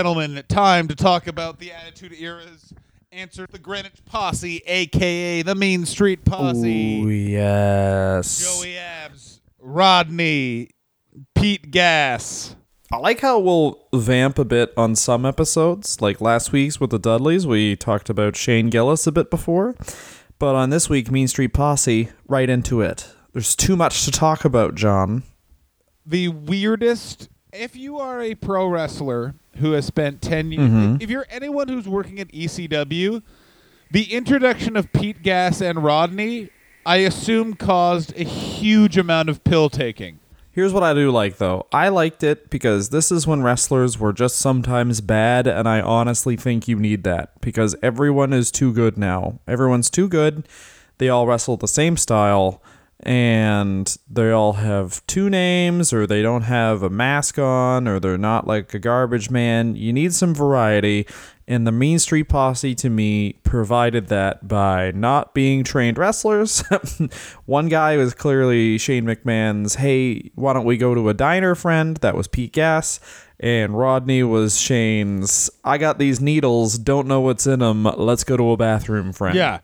gentlemen, time to talk about the Attitude Era's answer the Greenwich Posse, aka the Mean Street Posse. Ooh, yes. Joey Abs, Rodney, Pete Gas. I like how we'll vamp a bit on some episodes. Like last week's with the Dudleys, we talked about Shane Gillis a bit before. But on this week, Mean Street Posse, right into it. There's too much to talk about, John. The weirdest. If you are a pro wrestler who has spent 10 years, mm-hmm. if you're anyone who's working at ECW, the introduction of Pete Gas and Rodney, I assume, caused a huge amount of pill taking. Here's what I do like though. I liked it because this is when wrestlers were just sometimes bad, and I honestly think you need that because everyone is too good now. Everyone's too good. They all wrestle the same style, and they all have two names, or they don't have a mask on, or they're not like a garbage man. You need some variety, and the Mean Street Posse to me provided that by not being trained wrestlers. One guy was clearly Shane McMahon's, hey, why don't we go to a diner friend? That was Pete Gas. And Rodney was Shane's, I got these needles, don't know what's in them, let's go to a bathroom friend. Yeah.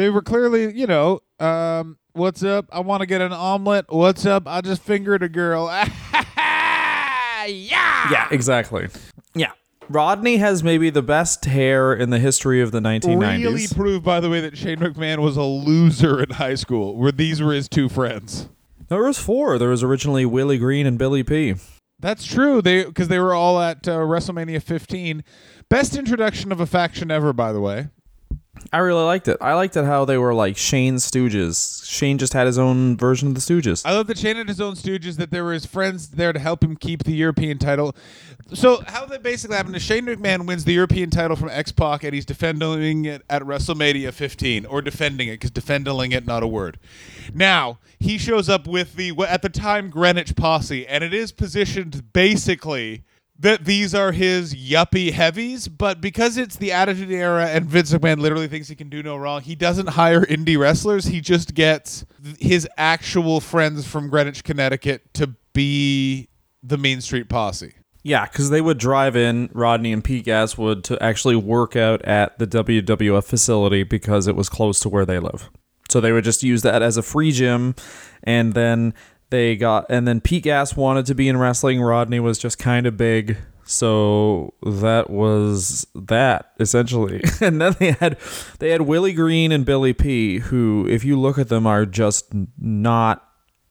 They were clearly, you know, um, what's up? I want to get an omelet. What's up? I just fingered a girl. yeah. Yeah, exactly. Yeah. Rodney has maybe the best hair in the history of the 1990s. Really proved, by the way, that Shane McMahon was a loser in high school, where these were his two friends. there was four. There was originally Willie Green and Billy P. That's true. They because they were all at uh, WrestleMania 15. Best introduction of a faction ever, by the way. I really liked it. I liked it how they were like Shane Stooges. Shane just had his own version of the Stooges. I love that Shane had his own stooges, that there were his friends there to help him keep the European title. So how that basically happened is Shane McMahon wins the European title from X Pac, and he's defending it at WrestleMania 15, or defending it because defending it not a word. Now he shows up with the at the time Greenwich Posse, and it is positioned basically that these are his yuppie heavies, but because it's the Attitude Era and Vince McMahon literally thinks he can do no wrong, he doesn't hire indie wrestlers. He just gets his actual friends from Greenwich, Connecticut to be the Mean Street Posse. Yeah, because they would drive in, Rodney and Pete Gas would, to actually work out at the WWF facility because it was close to where they live. So they would just use that as a free gym, and then they got, and then Pete Gas wanted to be in wrestling. Rodney was just kind of big, so that was that essentially. and then they had, they had Willie Green and Billy P, who, if you look at them, are just not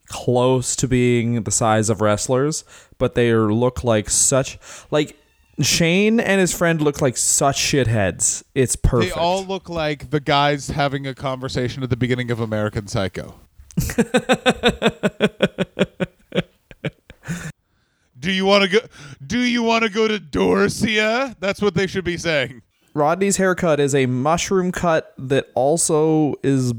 close to being the size of wrestlers, but they look like such like Shane and his friend look like such shitheads. It's perfect. They all look like the guys having a conversation at the beginning of American Psycho. do you want to go? Do you want to go to Dorsia? That's what they should be saying. Rodney's haircut is a mushroom cut that also is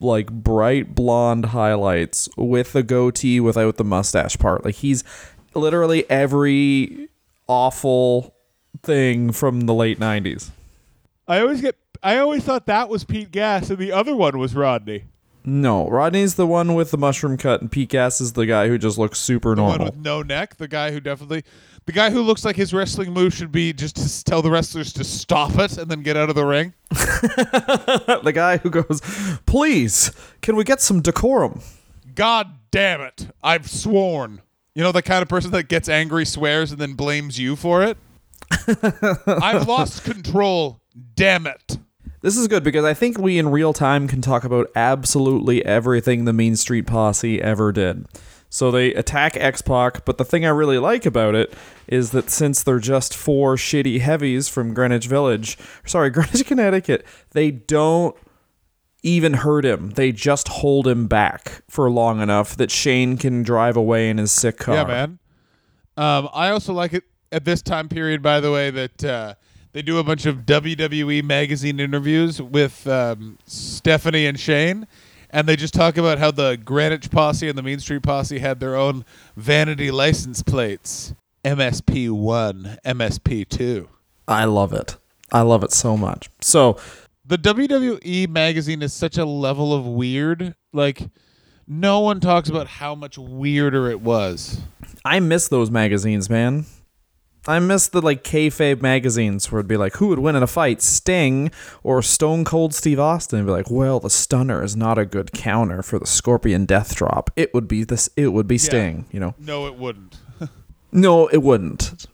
like bright blonde highlights with the goatee without the mustache part. Like he's literally every awful thing from the late 90s. I always get. I always thought that was Pete Gas, and the other one was Rodney. No, Rodney's the one with the mushroom cut, and Pete Gas is the guy who just looks super The one normal. with no neck. The guy who definitely, the guy who looks like his wrestling move should be just to tell the wrestlers to stop it and then get out of the ring. the guy who goes, "Please, can we get some decorum?" God damn it! I've sworn. You know the kind of person that gets angry, swears, and then blames you for it. I've lost control. Damn it! This is good because I think we in real time can talk about absolutely everything the Mean Street Posse ever did. So they attack X Pac, but the thing I really like about it is that since they're just four shitty heavies from Greenwich Village, sorry, Greenwich, Connecticut, they don't even hurt him. They just hold him back for long enough that Shane can drive away in his sick car. Yeah, man. Um, I also like it at this time period, by the way, that uh, they do a bunch of WWE magazine interviews with um, Stephanie and Shane, and they just talk about how the Greenwich Posse and the Mean Street Posse had their own vanity license plates. MSP one, MSP two. I love it. I love it so much. So The WWE magazine is such a level of weird. Like, no one talks about how much weirder it was. I miss those magazines, man. I miss the like kayfabe magazines where it'd be like, who would win in a fight, Sting or Stone Cold Steve Austin? And be like, well, the Stunner is not a good counter for the Scorpion Death Drop. It would be this. It would be Sting. You know? No, it wouldn't. No, it wouldn't,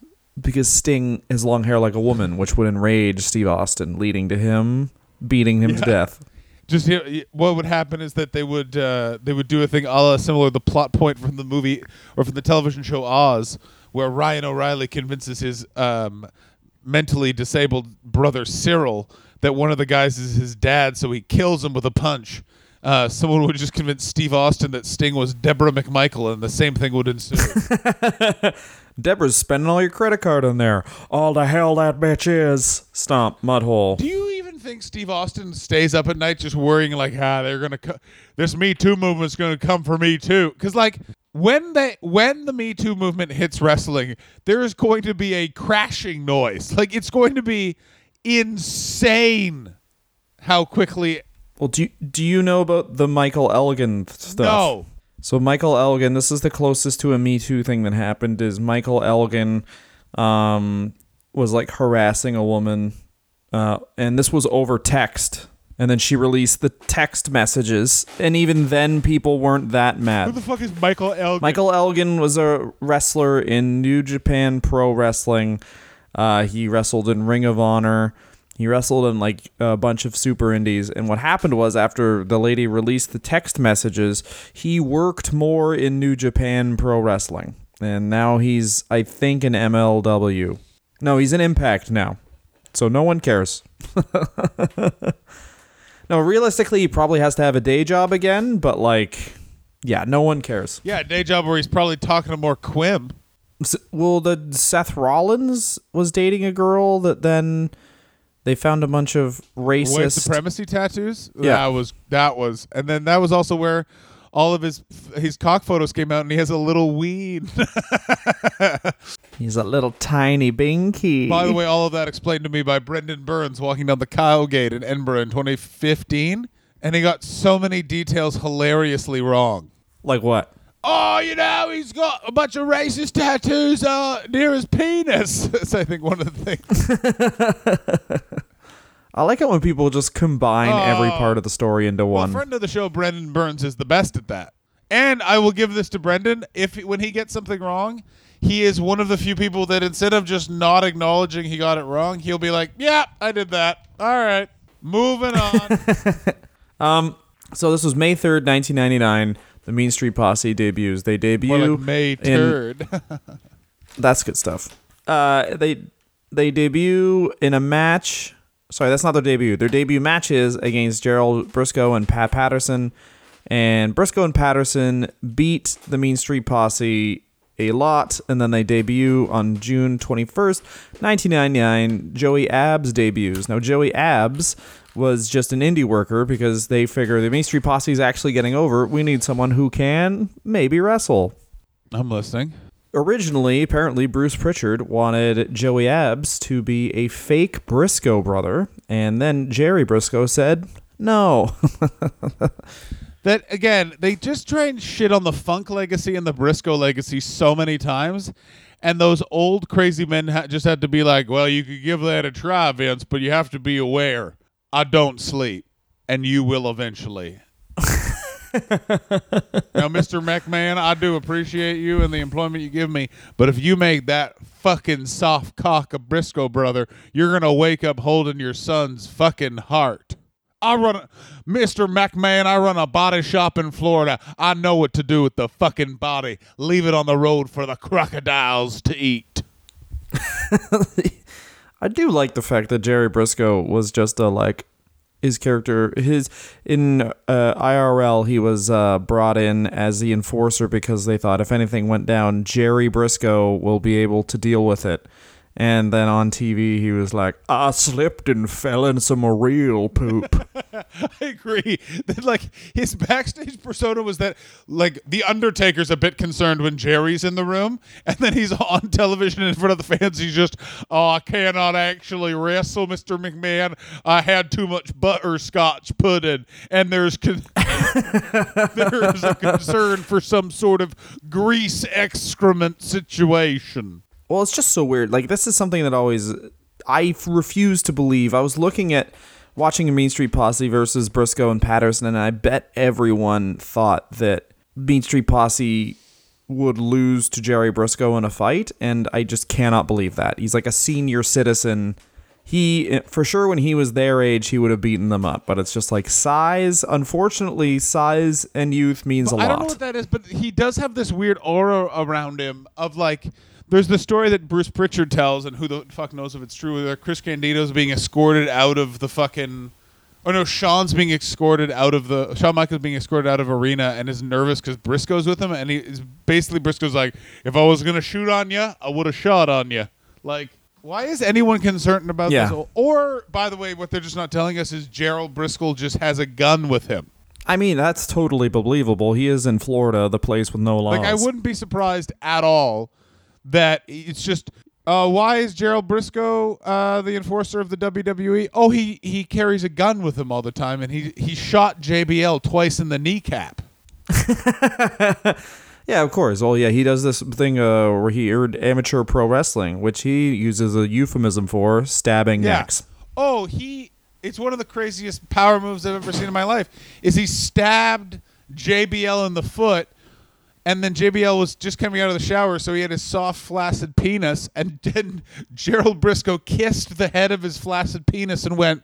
because Sting has long hair like a woman, which would enrage Steve Austin, leading to him beating him to death. Just here, what would happen is that they would uh, they would do a thing a la similar to the plot point from the movie or from the television show Oz, where Ryan O'Reilly convinces his um, mentally disabled brother Cyril that one of the guys is his dad, so he kills him with a punch. Uh, someone would just convince Steve Austin that Sting was Deborah McMichael, and the same thing would ensue. Deborah's spending all your credit card on there. All the hell that bitch is. Stomp, mudhole. Do you even think Steve Austin stays up at night just worrying like, ah, they're gonna, co- this Me Too movement's gonna come for me too? Because like when they, when the Me Too movement hits wrestling, there is going to be a crashing noise. Like it's going to be insane how quickly. Well, do you, do you know about the Michael Elgin stuff? No, So Michael Elgin, this is the closest to a Me Too thing that happened. Is Michael Elgin um, was like harassing a woman, uh, and this was over text. And then she released the text messages, and even then, people weren't that mad. who the fuck is Michael Elgin? Michael Elgin was a wrestler in New Japan Pro Wrestling. Uh, he wrestled in Ring of Honor. He wrestled in like a bunch of super indies. And what happened was after the lady released the text messages, he worked more in New Japan Pro Wrestling. And now he's, I think, an MLW. No, he's an Impact now. So no one cares. no, realistically, he probably has to have a day job again, but like, yeah, no one cares. Yeah, day job where he's probably talking to more Quim. S- Well, the Seth Rollins was dating a girl that then they found a bunch of White racist. supremacy tattoos. Yeah. that was that was, and then that was also where all of his his cock photos came out, and he has a little ween. He's a little tiny binky. By the way, all of that explained to me by Brendon Burns walking down the Cowgate in Edinburgh in 2015, and he got so many details hilariously wrong. like what? Oh, you know, he's got a bunch of racist tattoos uh, near his penis. That's, I think, one of the things. I like it when people just combine every Oh. part of the story into Well, one. friend of the show, Brendon Burns, is the best at that. And I will give this to Brendon. If when he gets something wrong, he is one of the few people that instead of just not acknowledging he got it wrong, he'll be like, "Yeah, I did that. All right, moving on." um, so this was May third, nineteen ninety nine. The Mean Street Posse debuts. They debut. More like May third. That's good stuff. Uh, they they debut in a match. Sorry, that's not their debut. Their debut match is against Gerald Briscoe and Pat Patterson, and Briscoe and Patterson beat the Mean Street Posse a lot, and then they debut on June twenty first, nineteen ninety nine. Joey Abs debuts. Now Joey Abs was just an indie worker because they figure the Mean Street Posse is actually getting over. We need someone who can maybe wrestle I'm listening. originally, apparently, Bruce Prichard wanted Joey Abs to be a fake Briscoe brother, and then Jerry Briscoe said no. That again, they just try and shit on the Funk legacy and the Briscoe legacy so many times, and those old crazy men ha- just had to be like, "Well, you could give that a try, Vince, but you have to be aware. I don't sleep, and you will eventually." now, Mr. McMahon, I do appreciate you and the employment you give me, but if you make that fucking soft cock a Briscoe brother, you're gonna wake up holding your son's fucking heart. I run, Mr. McMahon. I run a body shop in Florida. I know what to do with the fucking body. Leave it on the road for the crocodiles to eat. I do like the fact that Jerry Briscoe was just a like his character his in uh, IRL he was uh, brought in as the enforcer because they thought if anything went down Jerry Briscoe will be able to deal with it. And then on TV he was like, I slipped and fell in some real poop. I agree. That like his backstage persona was that like the Undertaker's a bit concerned when Jerry's in the room, and then he's on television in front of the fans. He's just, oh, I cannot actually wrestle, Mister McMahon. I had too much butterscotch pudding, and there's con- there is a concern for some sort of grease excrement situation. Well, it's just so weird. Like this is something that always I refuse to believe. I was looking at watching a Mean Street Posse versus Briscoe and Patterson, and I bet everyone thought that Mean Street Posse would lose to Jerry Briscoe in a fight, and I just cannot believe that. He's like a senior citizen. He for sure when he was their age, he would have beaten them up, but it's just like size. Unfortunately, size and youth means a I lot. I don't know what that is, but he does have this weird aura around him of like. There's the story that Bruce Prichard tells, and who the fuck knows if it's true. Where Chris Candido's being escorted out of the fucking. Oh no, Shawn's being escorted out of the. Shawn Michaels being escorted out of arena and is nervous because Briscoe's with him, and he is basically Briscoe's like, if I was gonna shoot on you, I would have shot on you. Like, why is anyone concerned about Yeah. this? Or, by the way, what they're just not telling us is Gerald Briscoe just has a gun with him. I mean, that's totally believable. He is in Florida, the place with no laws. Like I wouldn't be surprised at all that it's just uh, why is Gerald Briscoe uh, the enforcer of the WWE? Oh, he he carries a gun with him all the time, and he he shot JBL twice in the kneecap. Yeah, of course. Well, yeah, he does this thing uh, where he earned amateur pro wrestling, which he uses a euphemism for stabbing Yeah. necks. Oh, he. It's one of the craziest power moves I've ever seen in my life. Is he stabbed JBL in the foot, and then JBL was just coming out of the shower, so he had his soft, flaccid penis, and then Gerald Briscoe kissed the head of his flaccid penis and went,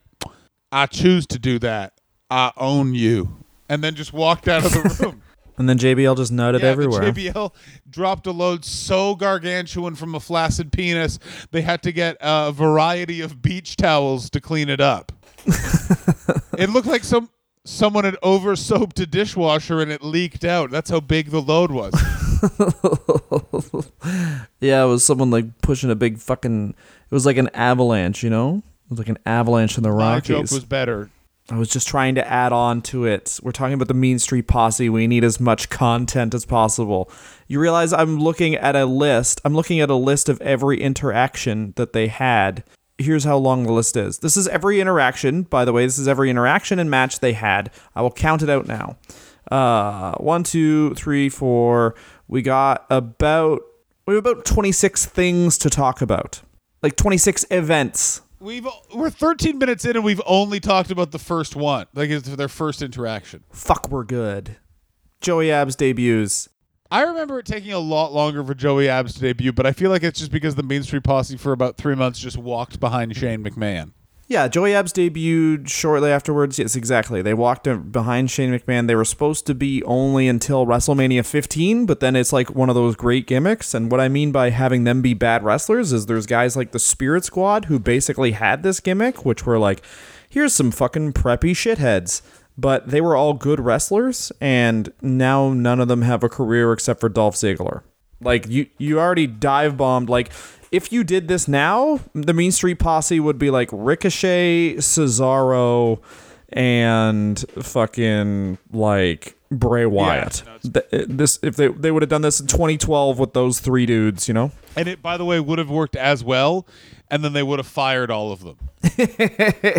"I choose to do that. I own you," and then just walked out of the room. And then JBL just nutted Yeah, everywhere. JBL dropped a load so gargantuan from a flaccid penis, they had to get a variety of beach towels to clean it up. it looked like some someone had over soaped a dishwasher and it leaked out. That's how big the load was. yeah, it was someone like pushing a big fucking. It was like an avalanche, you know? It was like an avalanche in the My joke was better. I was just trying to add on to it. We're talking about the Mean Street Posse. We need as much content as possible. You realize I'm looking at a list. I'm looking at a list of every interaction that they had. Here's how long the list is. This is every interaction, by the way. This is every interaction and match they had. I will count it out now. Uh, one, two, three, four. We got about we have about 26 things to talk about, like 26 events. We've we're 13 minutes in and we've only talked about the first one. Like it's their first interaction. Fuck, we're good. Joey Abs debuts. I remember it taking a lot longer for Joey Abs to debut, but I feel like it's just because the Mean Street Posse for about three months just walked behind Shane McMahon. Yeah, Joey Abs debuted shortly afterwards. Yes, exactly. They walked behind Shane McMahon. They were supposed to be only until WrestleMania 15, but then it's like one of those great gimmicks. And what I mean by having them be bad wrestlers is there's guys like the Spirit Squad who basically had this gimmick, which were like, here's some fucking preppy shitheads. But they were all good wrestlers, and now none of them have a career except for Dolph Ziggler. Like you, you already dive bombed. Like if you did this now, the Mean Street Posse would be like Ricochet, Cesaro, and fucking like Bray Wyatt. Th- this if they they would have done this in 2012 with those three dudes, you know. And it, by the way, would have worked as well, and then they would have fired all of them.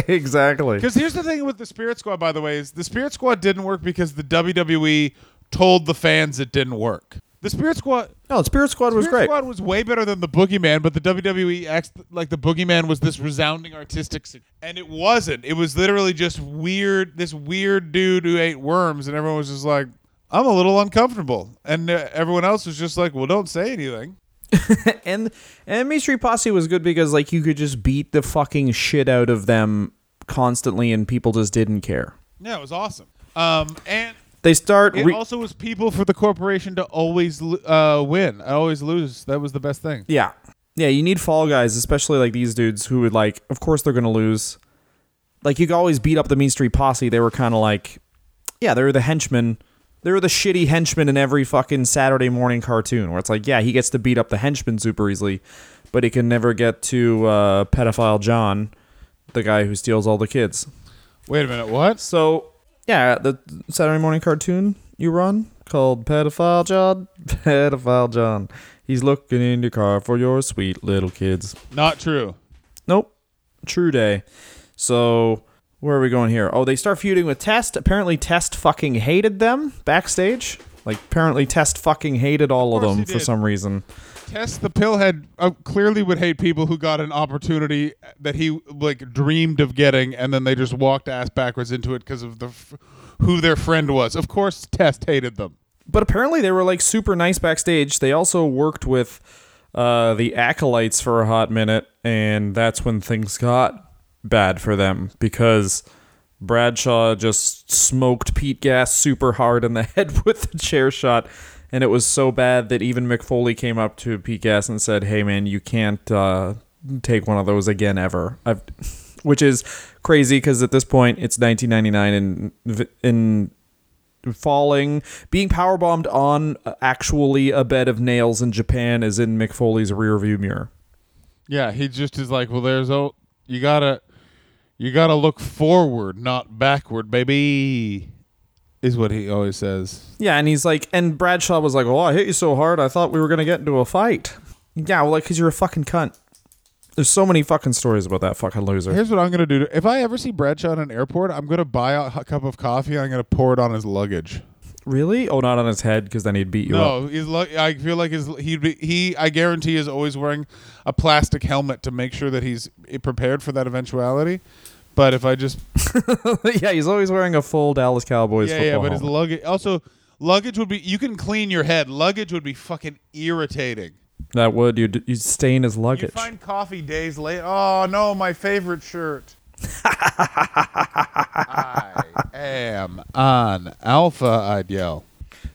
exactly. Because here's the thing with the Spirit Squad, by the way, is the Spirit Squad didn't work because the WWE told the fans it didn't work. The Spirit Squad. No, the Spirit Squad was great. Squad was way better than the Boogeyman, but the WWE acts like the Boogeyman was this resounding artistic, and it wasn't. It was literally just weird. This weird dude who ate worms, and everyone was just like, "I'm a little uncomfortable," and uh, everyone else was just like, "Well, don't say anything." and and Mean Street Posse was good because like you could just beat the fucking shit out of them constantly, and people just didn't care. Yeah, it was awesome. Um, and They start. it re- also was people for the corporation to always uh, win. I always lose. That was the best thing. Yeah. Yeah, you need fall guys, especially like these dudes who would like of course they're gonna lose. Like you could always beat up the Mean Street Posse. They were kinda like Yeah, they were the henchmen. They were the shitty henchmen in every fucking Saturday morning cartoon where it's like, yeah, he gets to beat up the henchmen super easily, but he can never get to uh, pedophile John, the guy who steals all the kids. Wait a minute. What? So yeah, the Saturday morning cartoon you run called Pedophile John. Pedophile John. He's looking in your car for your sweet little kids. Not true. Nope. True day. So where are we going here? Oh, they start feuding with Test. Apparently Test fucking hated them backstage. Like apparently Test fucking hated all of, course them for did. some reason. Test the pillhead uh, clearly would hate people who got an opportunity that he like dreamed of getting, and then they just walked ass backwards into it because of the f- who their friend was. Of course, Test hated them. But apparently they were like super nice backstage. They also worked with uh, the acolytes for a hot minute, and that's when things got bad for them because Bradshaw just smoked Pete Gas super hard in the head with the chair shot. And it was so bad that even Mick Foley came up to Pete Gas and said, "Hey man, you can't uh, take one of those again ever." I've, which is crazy because at this point it's 1999 and in falling, being powerbombed on uh, actually a bed of nails in Japan is in Mick Foley's rearview mirror. Yeah, he just is like, well, there's oh, you gotta, you gotta look forward, not backward, baby. Is what he always says. Yeah, and he's like, and Bradshaw was like, "Oh, I hit you so hard, I thought we were gonna get into a fight." Yeah, well, like, cause you're a fucking cunt. There's so many fucking stories about that fucking loser. Here's what I'm gonna do. If I ever see Bradshaw in an airport, I'm gonna buy a cup of coffee. and I'm gonna pour it on his luggage. Really? Oh, not on his head, because then he'd beat you up. No, he's. Lu- I feel like his. He'd be. He. I guarantee is always wearing a plastic helmet to make sure that he's prepared for that eventuality. But if I just yeah, he's always wearing a full Dallas Cowboys yeah football yeah, but his helmet. luggage also luggage would be. You can clean your head. Luggage would be fucking irritating. that would you you stain his You luggage. find coffee days late. Oh no, my favorite shirt. I am on Alpha. I'd yell.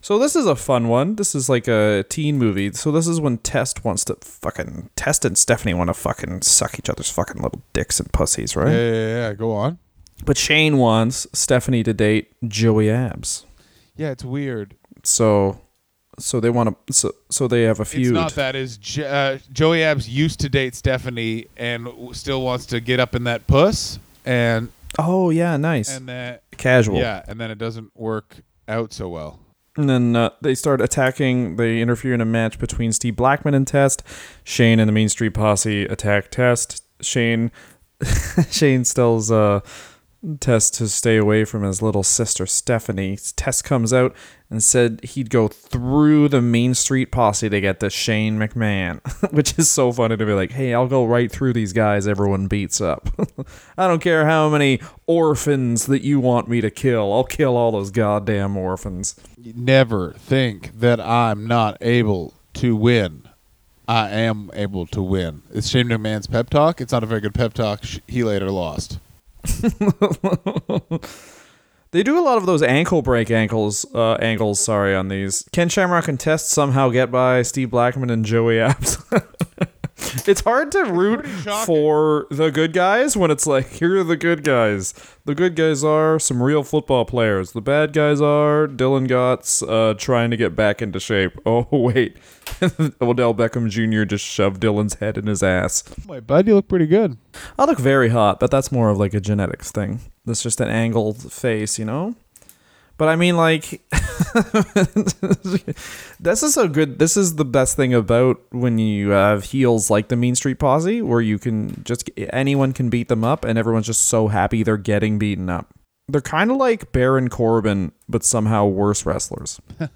So this is a fun one. This is like a teen movie. So this is when Test wants to fucking Test and Stephanie want to fucking suck each other's fucking little dicks and pussies, right? Yeah, yeah, yeah. Go on. But Shane wants Stephanie to date Joey Abs. Yeah, it's weird. So so they want to so so they have a feud. It's not that. Is uh, Joey Abs used to date Stephanie and w- still wants to get up in that puss and oh yeah, nice. and that Casual. yeah, and then it doesn't work out so well. And then uh, they start attacking. They interfere in a match between Steve Blackman and Test. Shane and the Mean Street Posse attack Test. Shane, Shane tells uh, Test to stay away from his little sister Stephanie. Test comes out and said he'd go through the Mean Street Posse to get to Shane McMahon, which is so funny to be like, "Hey, I'll go right through these guys everyone beats up. I don't care how many orphans that you want me to kill. I'll kill all those goddamn orphans." Never think that I'm not able to win. I am able to win. It's Shane McMahon's pep talk. It's not a very good pep talk. He later lost. They do a lot of those ankle break ankles uh, angles. Sorry on these. Ken Shamrock and Test somehow get by Steve Blackman and Joey Abs. it's hard to root for the good guys when it's like here are the good guys. The good guys are some real football players. The bad guys are Dylan Gotts uh, trying to get back into shape. Oh wait, Odell Beckham Jr. just shoved Dylan's head in his ass. My bud, you look pretty good. I look very hot, but that's more of like a genetics thing. That's just an angled face, you know? But I mean like this is a good this is the best thing about when you have heels like the Mean Street Posse where you can just anyone can beat them up and everyone's just so happy they're getting beaten up. They're kind of like Baron Corbin but somehow worse wrestlers. Take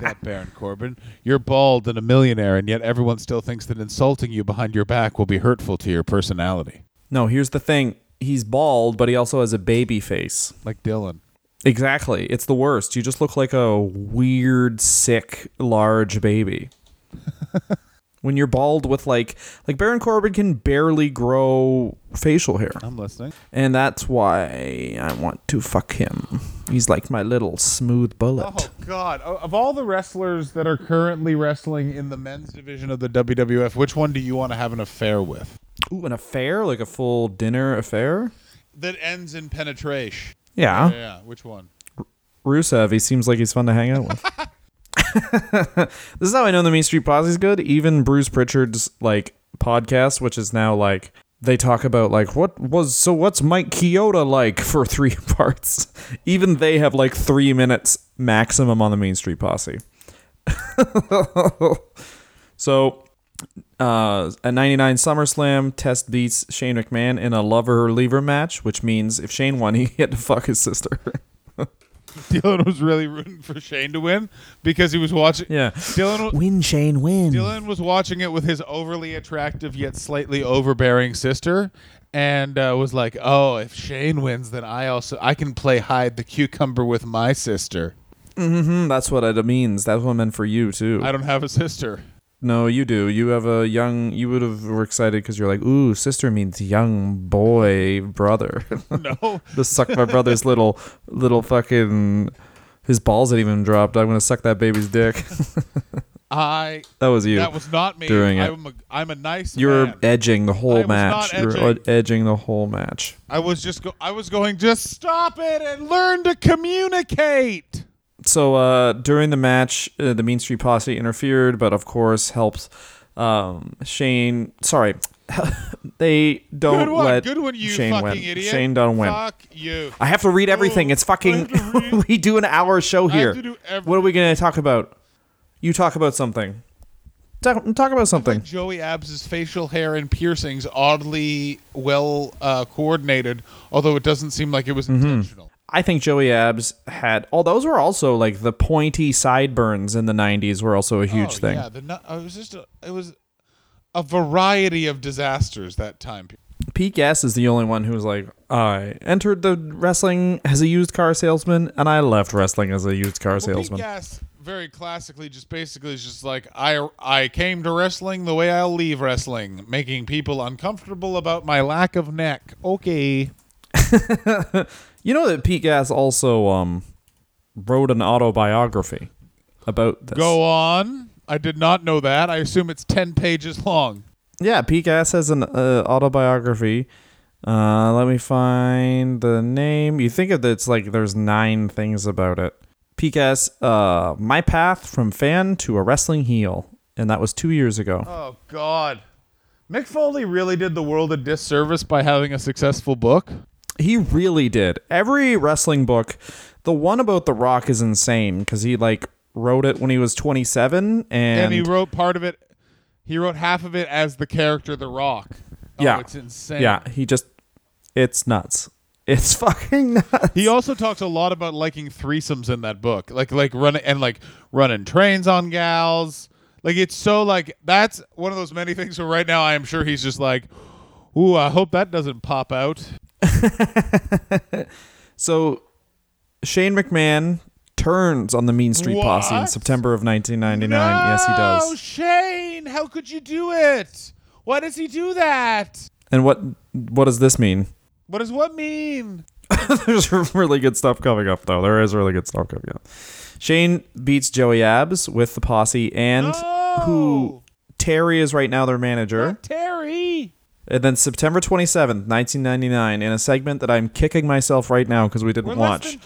that, Baron Corbin. You're bald and a millionaire, and yet everyone still thinks that insulting you behind your back will be hurtful to your personality. No, here's the thing. He's bald, but he also has a baby face. Like Dylan. Exactly. It's the worst. You just look like a weird, sick, large baby. when you're bald with like like Baron Corbin can barely grow facial hair. I'm listening. And that's why I want to fuck him. He's like my little smooth bullet. Oh God! Of all the wrestlers that are currently wrestling in the men's division of the WWF, which one do you want to have an affair with? Ooh, an affair? Like a full dinner affair? That ends in penetration. Yeah. Yeah, which one? Rusev, he seems like he's fun to hang out with. this is how I know the Mean Street Posse is good. Even Bruce Prichard's like podcast, which is now like they talk about like what was so what's Mike Chioda like for three parts. Even they have like three minutes maximum on the Mean Street Posse. so uh, at 99 SummerSlam, Test beats Shane McMahon in a lover lever match, which means if Shane won, he had to fuck his sister. Dylan was really rooting for Shane to win because he was watching. Yeah. Dylan. Win, Shane, win. Dylan was watching it with his overly attractive yet slightly overbearing sister, and uh, was like, "Oh, if Shane wins, then I also I can play hide the cucumber with my sister. hmm that's what it means. That's what I meant for you, too. I don't have a sister. No, you do. You have a young, you would have were excited because you're like, ooh, sister means young boy brother. No, to suck my brother's little, little fucking, his balls had even dropped. I'm going to suck that baby's dick. I. that was you. That was not me. doing it. I'm a, I'm a nice you were man. edging the whole match. not You were edging. edging the whole match. I was just go- I was going just stop it and learn to communicate. So uh, during the match, uh, the Mean Street Posse interfered, but of course helped um, Shane. Sorry, they don't Good one, let good one, you Shane fucking win. idiot. Shane don't win. Fuck you. I have to read everything. It's fucking. I have to read- we do an hour show here. What are we gonna talk about? You talk about something. Talk, talk about something. Joey Abs' facial hair and piercings oddly well uh, coordinated, although it doesn't seem like it was Mm-hmm. intentional. I think Joey Abs had. Oh, those were also like the pointy sideburns in the '90s were also a huge oh, thing. Yeah, the, it was just a, it was a variety of disasters that time. period. Pete Gas is the only one who was like, I entered the wrestling as a used car salesman, and I left wrestling as a used car Well, salesman. Pete Gas very classically just basically is just like I I came to wrestling the way I'll leave wrestling, making people uncomfortable about my lack of neck. Okay. You know that Pete Gas also um wrote an autobiography about this. Go on. I did not know that. I assume it's 10 pages long. Yeah, Pete Gas has an uh, autobiography. Uh, let me find the name. You think of it's like there's nine things about it. Pete Gas, uh, my path from fan to a wrestling heel, and that was two years ago. Oh God. Mick Foley really did the world a disservice by having a successful book. He really did. Every wrestling book, the one about The Rock is insane because he like wrote it when he was 27 and, And, he wrote part of it he wrote half of it as the character The Rock. Oh, Yeah. it's insane. yeah, he just it's nuts. It's fucking nuts. He also talks a lot about liking threesomes in that book, like like running and like running trains on gals. Like it's so like that's one of those many things where right now I am sure he's just like, ooh, I hope that doesn't pop out. So Shane McMahon turns on the Mean Street Posse in September of 1999. Yes, he No, does. Shane, how could you do it? Why does he do that? And what what does this mean? What does what mean? There's really good stuff coming up, though. There is really good stuff coming up. Shane beats Joey Abs with the posse, and who Terri is right now their manager. Not Terri. And then September 27th, 1999, in a segment that I'm kicking myself right now because we didn't We're watch. less than,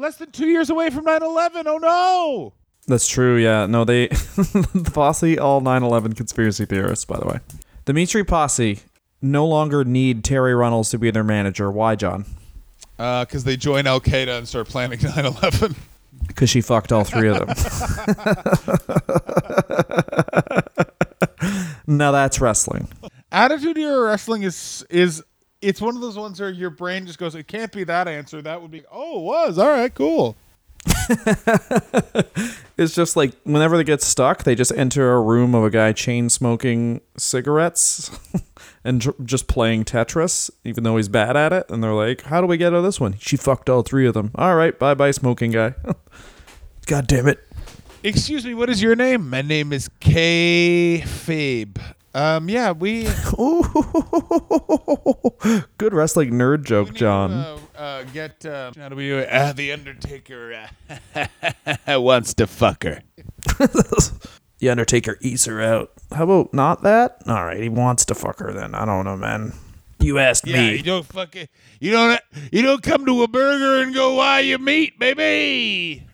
less than two years away from 9-11. Oh no! That's true, yeah. No, they. the posse, all 9 11 conspiracy theorists, by the way. Street Posse no longer need Terri Runnels to be their manager. Why, John? Because Uh, they join Al Qaeda and start planning 9-11. Because she fucked all three of them. now that's wrestling. Attitude Era Wrestling is is it's one of those ones where your brain just goes, it can't be that answer. That would be, oh, it was. All right, cool. It's just like whenever they get stuck, they just enter a room of a guy chain smoking cigarettes and dr- just playing Tetris, even though he's bad at it. And they're like, "How do we get out of this one?" She fucked all three of them. All right, bye bye, smoking guy. God damn it! Excuse me, what is your name? My name is K Fabe. Um, yeah, we Ooh, good wrestling nerd joke, John. uh, uh, get uh, how do we do it? Uh, the Undertaker uh, wants to fuck her. the Undertaker eats her out. How about not that? All right, he wants to fuck her. Then I don't know, man. You asked me. Yeah, you don't fuck it. You don't. You don't come to a burger and go, "Why you meat, baby?"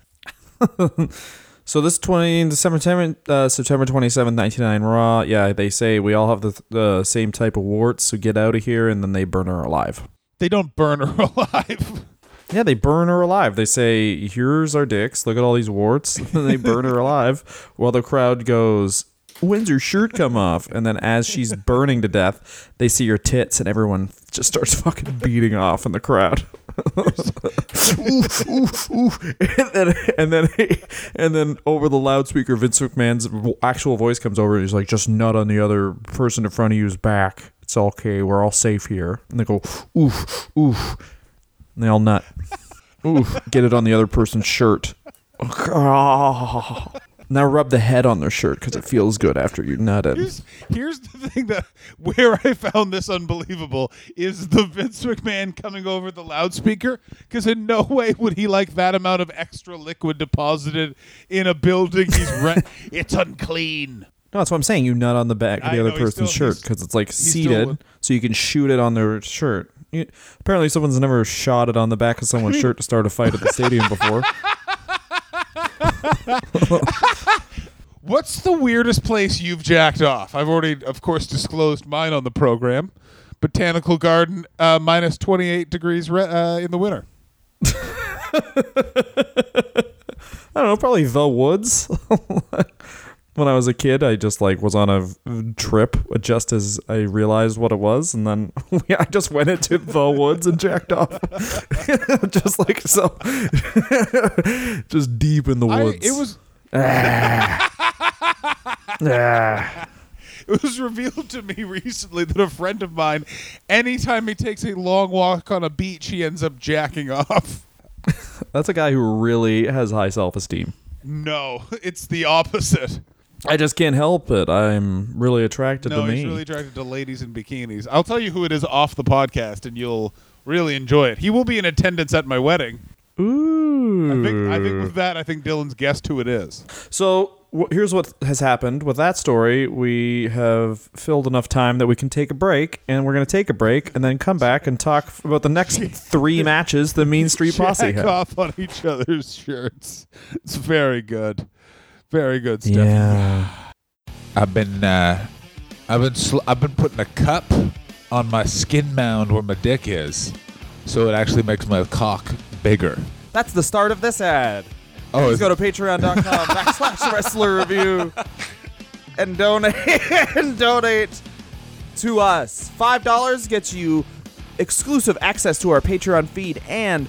So this twenty December 10, uh, September twenty seventh, nineteen ninety nine Raw. Yeah, they say we all have the the same type of warts, so get out of here, and then they burn her alive. They don't burn her alive. Yeah, they burn her alive. They say, "Here's our dicks. Look at all these warts." and they burn her alive, while the crowd goes, "When's her shirt come off?" And then as she's burning to death, they see her tits, and everyone just starts fucking beating off in the crowd. And then, and then, and then over the loudspeaker, Vince McMahon's actual voice comes over. and He's like, "Just nut on the other person in front of you's back. It's okay. We're all safe here." And they go, "Oof, oof." And they all nut. Oof. Get it on the other person's shirt. Oh, Now rub the head on their shirt because it feels good after you nutted. Here's, here's the thing that where I found this unbelievable is the Vince McMahon coming over the loudspeaker because in no way would he like that amount of extra liquid deposited in a building he's rent. it's unclean. No, that's what I'm saying. You nut on the back of I the other know, person's still- shirt because it's like seated, would- so you can shoot it on their shirt. You, apparently, someone's never shot it on the back of someone's shirt to start a fight at the stadium before. What's the weirdest place you've jacked off? I've already, of course, disclosed mine on the program. Botanical Garden, uh, minus 28 degrees re- uh, in the winter. I don't know, probably the woods. when I was a kid, I just like was on a trip just as I realized what it was, and then I just went into the woods and jacked off, just like so, just deep in the I, woods. it was Ah. it was revealed to me recently that a friend of mine, anytime he takes a long walk on a beach, he ends up jacking off. That's a guy who really has high self esteem. No, it's the opposite. I just can't help it. I'm really attracted No, to me. he's really attracted to ladies in bikinis. I'll tell you who it is off the podcast, and you'll really enjoy it. He will be in attendance at my wedding. Ooh. I think, I think with that, I think Dylan's guessed who it is. So wh- here's what has happened with that story. We have filled enough time that we can take a break, and we're going to take a break and then come back and talk f- about the next three matches the Mean Street Posse Jack had. off on each other's shirts. It's very good, very good stuff. Yeah. I've been uh, I've been sl- I've been putting a cup on my skin mound where my dick is, so it actually makes my cock bigger. That's the start of this ad. Oh, Please go to patreon.com backslash wrestler review and donate and donate to us. Five dollars gets you exclusive access to our Patreon feed and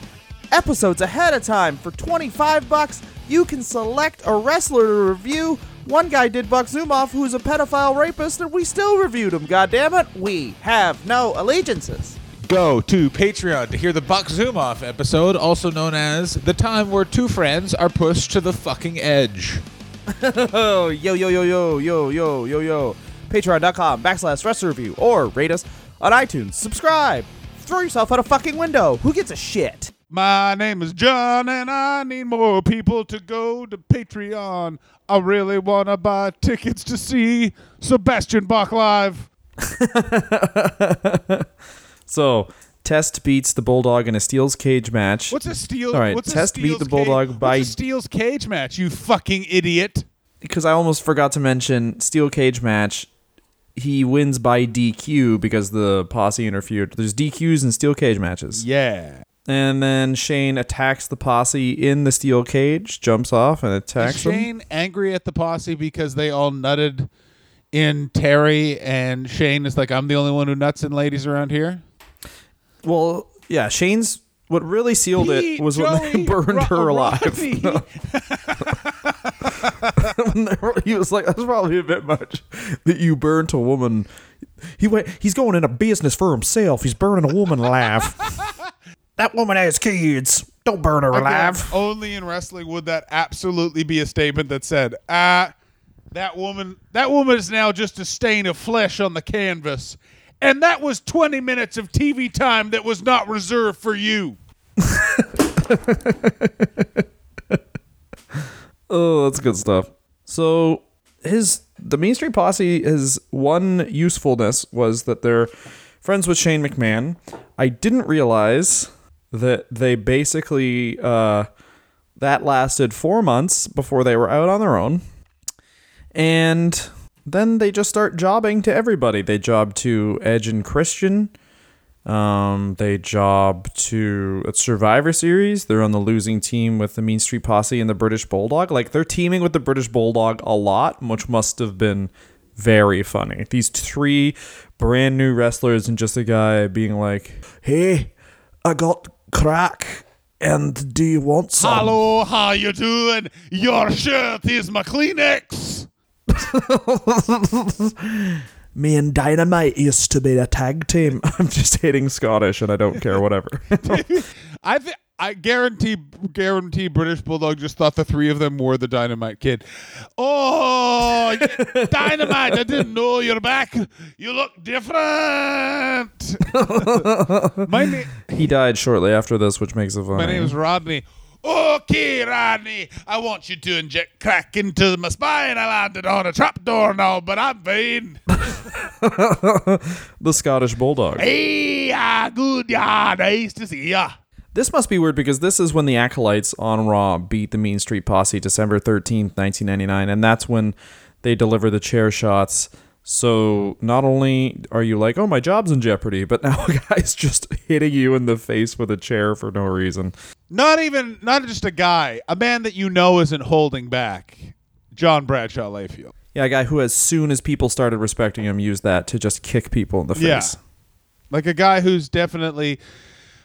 episodes ahead of time. For 25 bucks, you can select a wrestler to review. One guy did Buck Zumhofe, who's a pedophile rapist, and we still reviewed him. God damn it, we have no allegiances. Go to Patreon to hear the Buck Zumhofe episode, also known as the time where two friends are pushed to the fucking edge. Yo, yo, yo, yo, yo, yo, yo, yo. Patreon.com backslash wrestler review or rate us on iTunes. Subscribe. Throw yourself out a fucking window. Who gives a shit? My name is John, and I need more people to go to Patreon. I really want to buy tickets to see Sebastian Bach live. So, Test beats the Bulldog in a Steel's Cage match. What's a steel? All right, what's Test beat the Bulldog cage, by- What's a Steel's cage match? You fucking idiot! Because I almost forgot to mention Steel Cage match. He wins by DQ because the posse interfered. There's DQs in Steel Cage matches. Yeah. And then Shane attacks the posse in the Steel Cage, jumps off and Is attacks them. Shane angry at the posse because they all nutted in Terri, and Shane is like, "I'm the only one who nuts in ladies around here." Well, yeah, Shane's what really sealed Pete, it was when they burned Ro- her alive. Were- he was like, "That's probably a bit much that you burnt a woman." He went. He's going into business for himself. He's burning a woman alive. that woman has kids. Don't burn her Again, alive. only in wrestling would that absolutely be a statement that said, "Ah, that woman, that woman is now just a stain of flesh on the canvas." And that was 20 minutes of TV time that was not reserved for you. Oh, that's good stuff. So his the Mean Street Posse his one usefulness was that they're friends with Shane McMahon. I didn't realize that they basically uh, that lasted four months before they were out on their own, and then they just start jobbing to everybody. They job to Edge and Christian. Um, they job to Survivor Series. They're on the losing team with the Mean Street Posse and the British Bulldog. Like they're teaming with the British Bulldog a lot, which must have been very funny. These three brand new wrestlers and just a guy being like, "Hey, I got crack. And do you want some? Hello, how you doing? Your shirt is my Kleenex. Me and Dynamite used to be a tag team. I'm just hating Scottish and I don't care, whatever. I th- I guarantee guarantee British Bulldog just thought the three of them were the Dynamite Kid. Oh, Dynamite! I didn't know you're back. You look different. my name he died shortly after this, which makes it funny. my name is Rodney. Okay, Rodney, I want you to inject crack into my spine. I landed on a trapdoor now, but I'm vain. the Scottish Bulldog. Hey, ah, good, yeah, nice to see ya. This must be weird because this is when the Acolytes on Raw beat the Mean Street Posse December 13th, 1999, and that's when they deliver the chair shots. So not only are you like, oh, my job's in jeopardy, but now a guy's just hitting you in the face with a chair for no reason. Not even, not just a guy, a man that you know isn't holding back. John Bradshaw Layfield. Yeah, a guy who, as soon as people started respecting him, used that to just kick people in the face. Yeah. face. Like a guy who's definitely,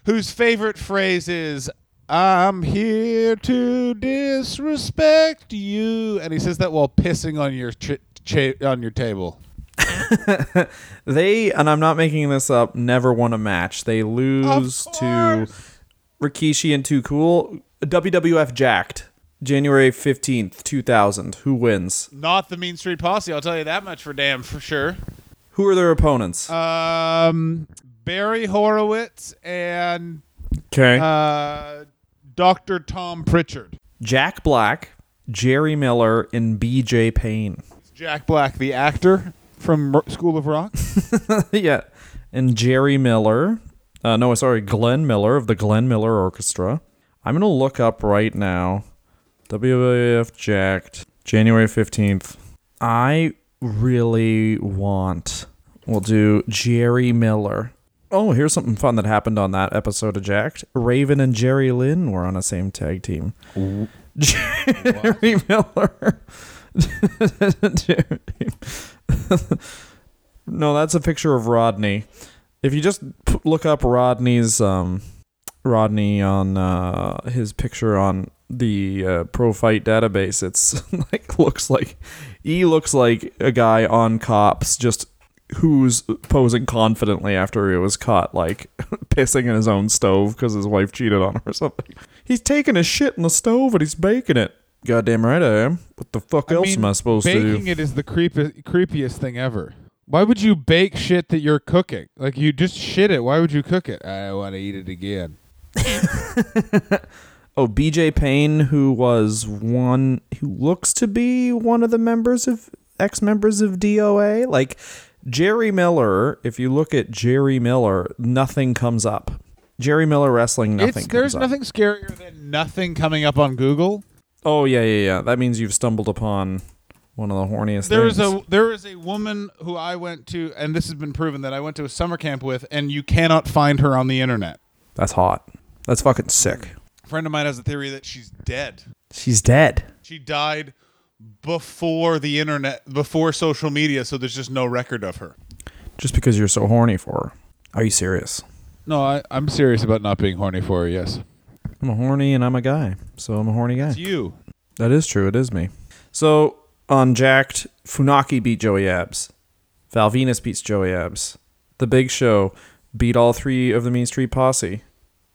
whose favorite phrase is, I'm here to disrespect you. And he says that while pissing on your, ch- cha- on your table. They, and I'm not making this up, never won a match. They lose to. Rikishi and Too Cool. WWF Jacked, January 15th, 2000. Who wins? Not the Mean Street Posse, I'll tell you that much for damn for sure. Who are their opponents? Um, Barry Horowitz and Okay. uh, Dr. Tom Prichard. Jack Black, Jerry Miller, and BJ Payne. Jack Black, the actor from Ro- School of Rock. yeah. And Jerry Miller. Uh, no, sorry, Glenn Miller of the Glenn Miller Orchestra. I'm going to look up right now. WWF Jacked, January 15th. I really want. We'll do Jerry Miller. Oh, here's something fun that happened on that episode of Jacked. Raven and Jerry Lynn were on the same tag team. Jerry Miller. Jerry. no, that's a picture of Rodney. If you just p- look up Rodney's um, Rodney on uh, his picture on the uh, Pro Fight database, it's like looks like he looks like a guy on cops just who's posing confidently after he was caught like pissing in his own stove because his wife cheated on him or something. He's taking a shit in the stove and he's baking it. Goddamn right I am. What the fuck else am I supposed to baking do? it is the creepy, creepiest thing ever. Why would you bake shit that you're cooking? Like you just shit it. Why would you cook it? I want to eat it again. Oh, BJ Payne, who was one who looks to be one of the members of ex members of DOA. Like Jerry Miller, if you look at Jerry Miller, nothing comes up. Jerry Miller wrestling, nothing. It's, there's comes up. nothing scarier than nothing coming up on Google. Oh yeah, yeah, yeah. That means you've stumbled upon one of the horniest There is things. a there is a woman who I went to, and this has been proven that I went to a summer camp with, and you cannot find her on the internet. That's hot. That's fucking sick. A friend of mine has a theory that she's dead. She's dead. She died before the internet, before social media, so there's just no record of her. Just because you're so horny for her. Are you serious? No, I, I'm serious about not being horny for her. Yes, I'm a horny and I'm a guy, so I'm a horny guy. it's you. That is true. It is me. So on Jacked, Funaki beat Joey Abs. Val Venis beats Joey Abs. The Big Show beat all three of the Mean Street Posse.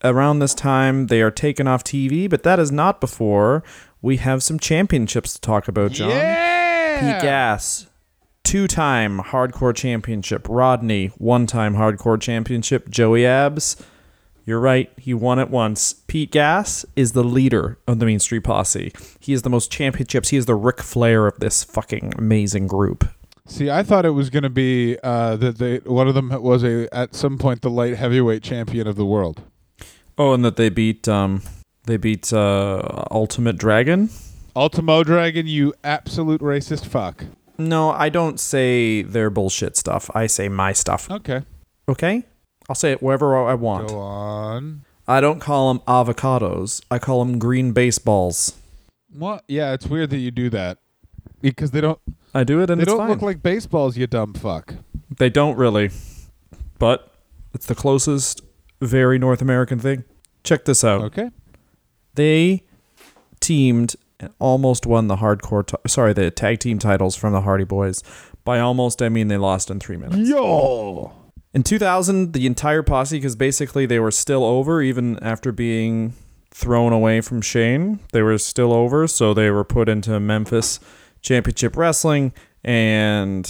Around this time, they are taken off TV, but that is not before we have some championships to talk about, John. Yeah. Pete Gas, two time hardcore championship. Rodney, one time hardcore championship. Joey Abs, you're right, he won it once. Pete Gas is the leader of the Mean Street Posse. He is the most championships. He is the Ric Flair of this fucking amazing group. See, I thought it was going to be uh, that they one of them was a at some point the light heavyweight champion of the world. Oh, and that they beat um they beat uh Ultimate Dragon. Ultimo Dragon, you absolute racist fuck. No, I don't say their bullshit stuff. I say my stuff. Okay, Okay? I'll say it wherever I want. go on. I don't call them avocados. I call them green baseballs. What? Yeah, it's weird that you do that because they don't I do it and they don't fine. look like baseballs. You dumb fuck. they don't really, but it's the closest very North American thing. Check this out. Okay. They teamed and almost won the hardcore. T- sorry, the tag team titles from the Hardy Boys. By almost, I mean they lost in three minutes. Yo. In 2000, the entire posse, because basically they were still over even after being thrown away from Shane. They were still over, so they were put into Memphis Championship Wrestling and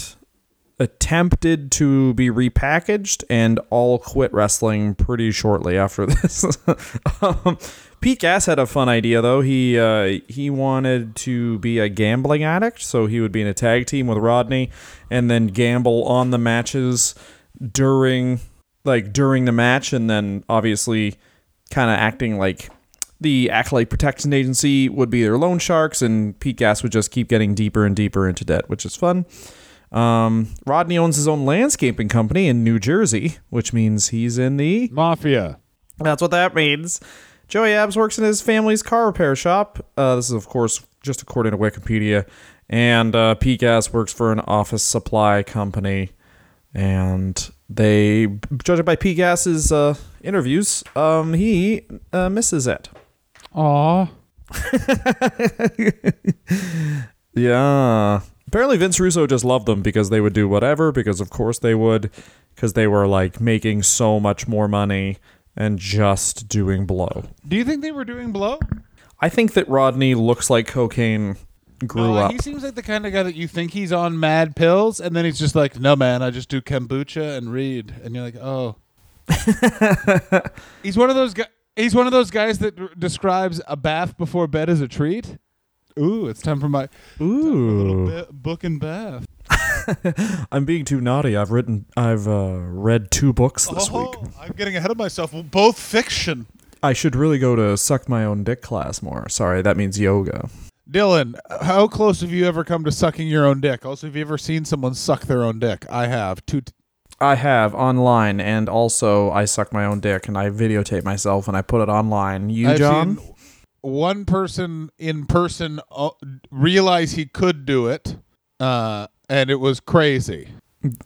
attempted to be repackaged and all quit wrestling pretty shortly after this. um, Pete Gas had a fun idea though. He uh, he wanted to be a gambling addict, so he would be in a tag team with Rodney and then gamble on the matches during like during the match and then obviously kind of acting like the Acolyte Protection Agency would be their loan sharks, and Pete Gas would just keep getting deeper and deeper into debt, which is fun. Um, Rodney owns his own landscaping company in New Jersey, which means he's in the. Mafia. That's what that means. Joey Abs works in his family's car repair shop. Uh, this is, of course, just according to Wikipedia. And uh, Pete Gas works for an office supply company. And they, judging by Pete Gas's uh, interviews, um, he uh, misses it. Aw. Yeah. Apparently Vince Russo just loved them because they would do whatever, because of course they would, because they were like making so much more money and just doing blow. Do you think they were doing blow? I think that Rodney looks like cocaine grew No, up. He seems like the kind of guy that you think he's on mad pills, and then he's just like, "No, man, I just do kombucha and read," and you're like, "Oh." he's one of those guys. He's one of those guys that r- describes a bath before bed as a treat. Ooh, it's time for my little Ooh. ba- book and bath. I'm being too naughty. I've written I've uh, read two books this oh, week. I'm getting ahead of myself. Both fiction. I should really go to suck my own dick class more. Sorry, that means yoga. Dylan, how close have you ever come to sucking your own dick? Also, have you ever seen someone suck their own dick? I have. Two. T- I have online, and also I suck my own dick, and I videotape myself, and I put it online. You, I've John? one person in person uh, realize he could do it, uh, and it was crazy.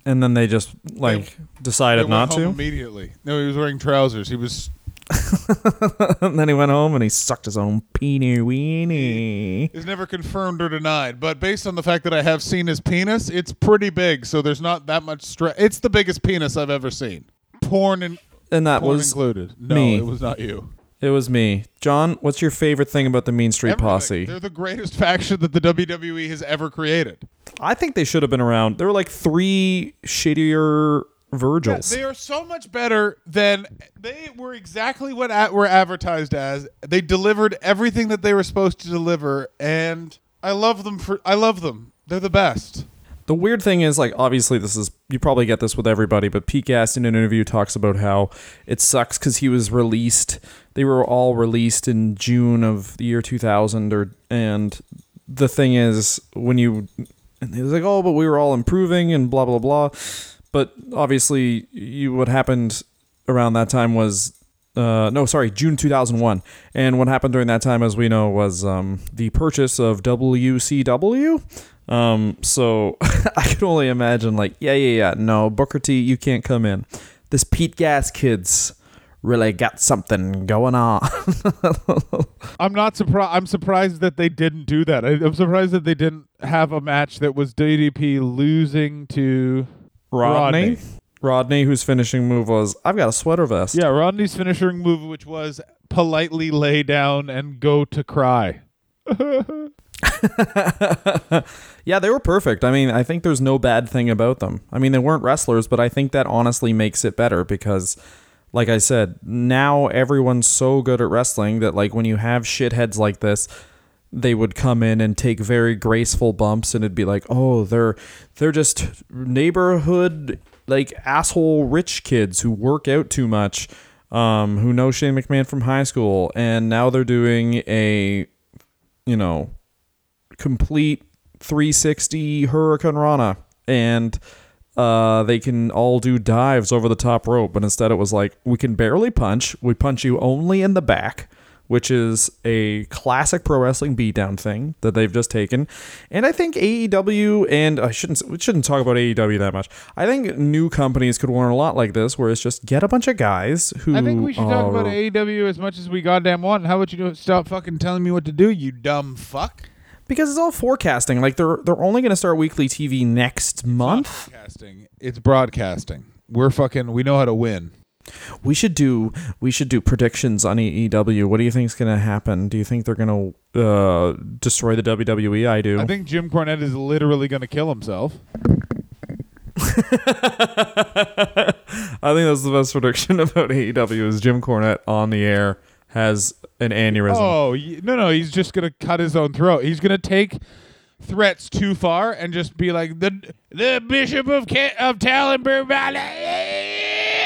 and then they just like They decided went not to. immediately. No, he was wearing trousers. He was. and then he went home and he sucked his own peenie weenie. Is never confirmed or denied, but based on the fact that I have seen his penis, it's pretty big. So there's not that much stress. It's the biggest penis I've ever seen. Porn and And that porn was included. No, me. it was not you. It was me. John, what's your favorite thing about the Mean Street Everything. Posse? They're the greatest faction that the WWE has ever created. I think they should have been around. There were like three shittier Virgils. They are so much better than they were exactly what at, were advertised as. They delivered everything that they were supposed to deliver, and I love them for. I love them. They're the best. The weird thing is, like, obviously, this is you probably get this with everybody, but Pete Gas in an interview talks about how it sucks because he was released. They were all released in June of the year 2000, or and the thing is, when you and he was like, oh, but we were all improving and blah blah blah, but obviously, you what happened around that time was. Uh, no, sorry, June 2001. And what happened during that time, as we know, was um, the purchase of WCW. Um, so I can only imagine, like, yeah, yeah, yeah, no, Booker T, you can't come in. This Pete Gas kids really got something going on. I'm not surprised. I'm surprised that they didn't do that. I, I'm surprised that they didn't have a match that was DDP losing to Rodney, Rodney. Rodney, whose finishing move was, I've got a sweater vest. Yeah, Rodney's finishing move, which was politely lay down and go to cry. yeah, they were perfect. I mean, I think there's no bad thing about them. I mean, they weren't wrestlers, but I think that honestly makes it better because, like I said, now everyone's so good at wrestling that, like, when you have shitheads like this, they would come in and take very graceful bumps, and it'd be like, oh, they're they're just neighborhood like asshole rich kids who work out too much, um, who know Shane McMahon from high school, and now they're doing a, you know, complete 360 Hurricanrana, and uh, they can all do dives over the top rope. But instead, it was like we can barely punch. We punch you only in the back. which is a classic pro wrestling beatdown thing that they've just taken. And I think AEW and I shouldn't we shouldn't talk about AEW that much. I think new companies could learn a lot like this, where it's just get a bunch of guys who. I think we should talk about AEW as much as we goddamn want. How about you do stop fucking telling me what to do, you dumb fuck? Because it's all forecasting. Like they're they're only going to start weekly TV next month. Broadcasting. It's broadcasting. We're fucking. We know how to win. We should do we should do predictions on AEW. What do you think is going to happen? Do you think they're going to uh, destroy the WWE? I do. I think Jim Cornette is literally going to kill himself. I think that's the best prediction about AEW is Jim Cornette on the air has an aneurysm. Oh no, no, he's just going to cut his own throat. He's going to take threats too far and just be like the the Bishop of Ca- of Valley,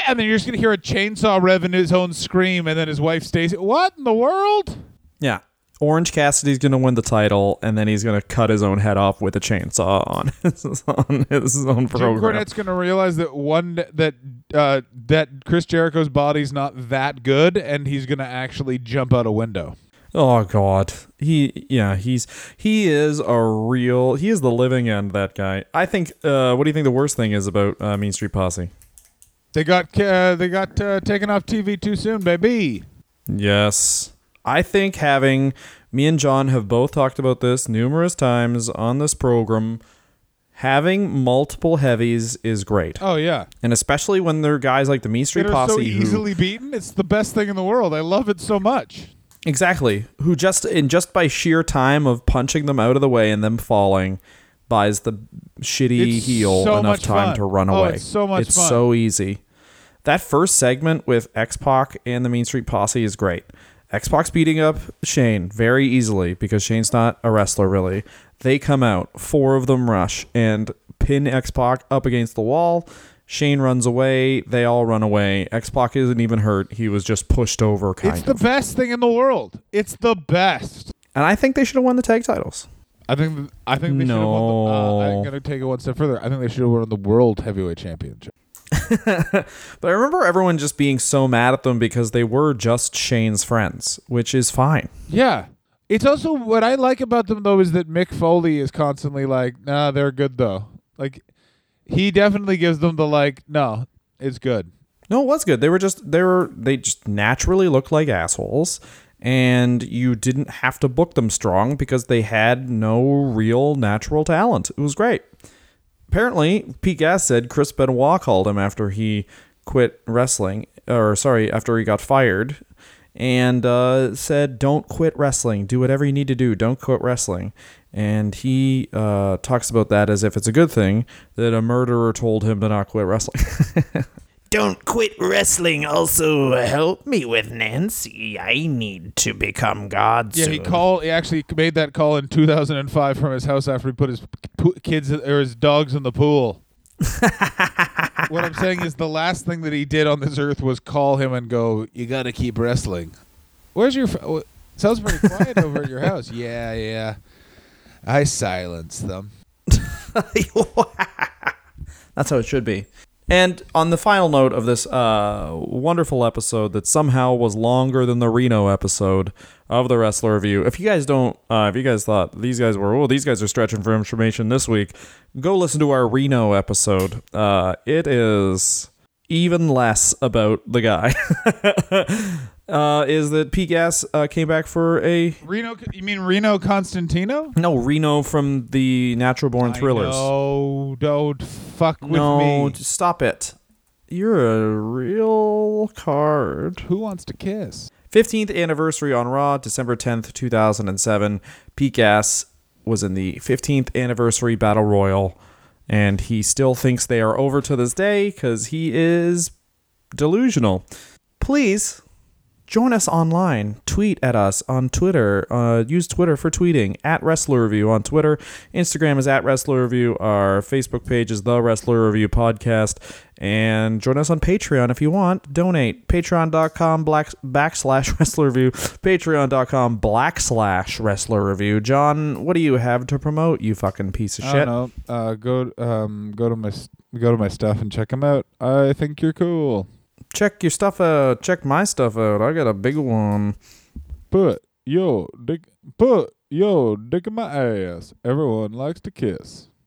and then you're just going to hear a chainsaw rev in his own scream, and then his wife Stacy. What in the world? Yeah. Orange Cassidy's going to win the title, and then he's going to cut his own head off with a chainsaw on his, on his own program. Jim. Cornette's going to realize that one that uh, that Chris Jericho's body's not that good, and he's going to actually jump out a window. Oh God, he yeah he's he is a real he is the living end that guy. I think. Uh, what do you think the worst thing is about uh, Mean Street Posse? They got uh, they got uh, taken off TV too soon, baby. Yes, I think having me and John have both talked about this numerous times on this program. Having multiple heavies is great, Oh yeah, and especially when they're guys like the Mean Street that are Posse so who easily beaten. It's the best thing in the world. I love it so much. Exactly. Who just in just by sheer time of punching them out of the way and them falling buys the shitty It's heel so enough time fun. to run away. Oh, away. it's so much It's fun. so easy. That first segment with X Pac and the Mean Street Posse is great. X Pac's beating up Shane very easily because Shane's not a wrestler really. They come out, four of them rush and pin X Pac up against the wall. Shane runs away. They all run away. X Pac isn't even hurt. He was just pushed over, kind It's of. the best thing in the world. It's the best. And I think they should have won the tag titles. I think I think they should have won. The, uh, I'm gonna take it one step further. I think they should have won the world heavyweight championship. But I remember everyone just being so mad at them because they were just Shane's friends, which is fine. Yeah. It's also what I like about them though is that Mick Foley is constantly like, "Nah, they're good though." Like he definitely gives them the like, "No, it's good." No, it was good. They were just they were they just naturally looked like assholes and you didn't have to book them strong because they had no real natural talent. It was great. Apparently, Pete Gas said Chris Benoit called him after he quit wrestling, or sorry, after he got fired, and uh, said, "Don't quit wrestling. Do whatever you need to do. Don't quit wrestling." And he uh, talks about that as if it's a good thing that a murderer told him to not quit wrestling. Don't quit wrestling. Also, help me with Nancy. I need to become God. Yeah, he soon. called. He actually made that call in 2005 from his house after he put his kids or his dogs in the pool. what I'm saying is the last thing that he did on this earth was call him and go, "You got to keep wrestling." Where's your? Wh- sounds pretty quiet over at your house. Yeah, yeah. I silenced them. That's how it should be. And on the final note of this uh, wonderful episode that somehow was longer than the Reno episode of the Wrestler Review, if you guys don't, uh, if you guys thought these guys were, oh, these guys are stretching for information this week, go listen to our Reno episode. Uh, it is even less about the guy. uh, is that Pete Gas uh, came back for a Reno, you mean Reno Constantino? no Reno from the Natural Born Thrillers. No, don't fuck with no, me. just stop it. You're a real card. Who wants to kiss? 15th anniversary on Raw, December 10th, 2007. Pete Gas was in the 15th anniversary Battle Royal, and he still thinks they are over to this day because he is delusional. Please join us online. Tweet at us on Twitter. Uh, use Twitter for tweeting at Wrestler Review on Twitter. Instagram is at Wrestler Review. Our Facebook page is The Wrestler Review Podcast. And join us on Patreon if you want. Donate. Patreon.com black, backslash Wrestler Review. Patreon.com black slash Wrestler Review. John, what do you have to promote, you fucking piece of I shit? don't know. Uh, go um go to my go to my stuff and check them out. I think you're cool. Check your stuff out. Check my stuff uh, out. I got a big one. Put yo dick. Put yo dick in my ass. Everyone likes to kiss.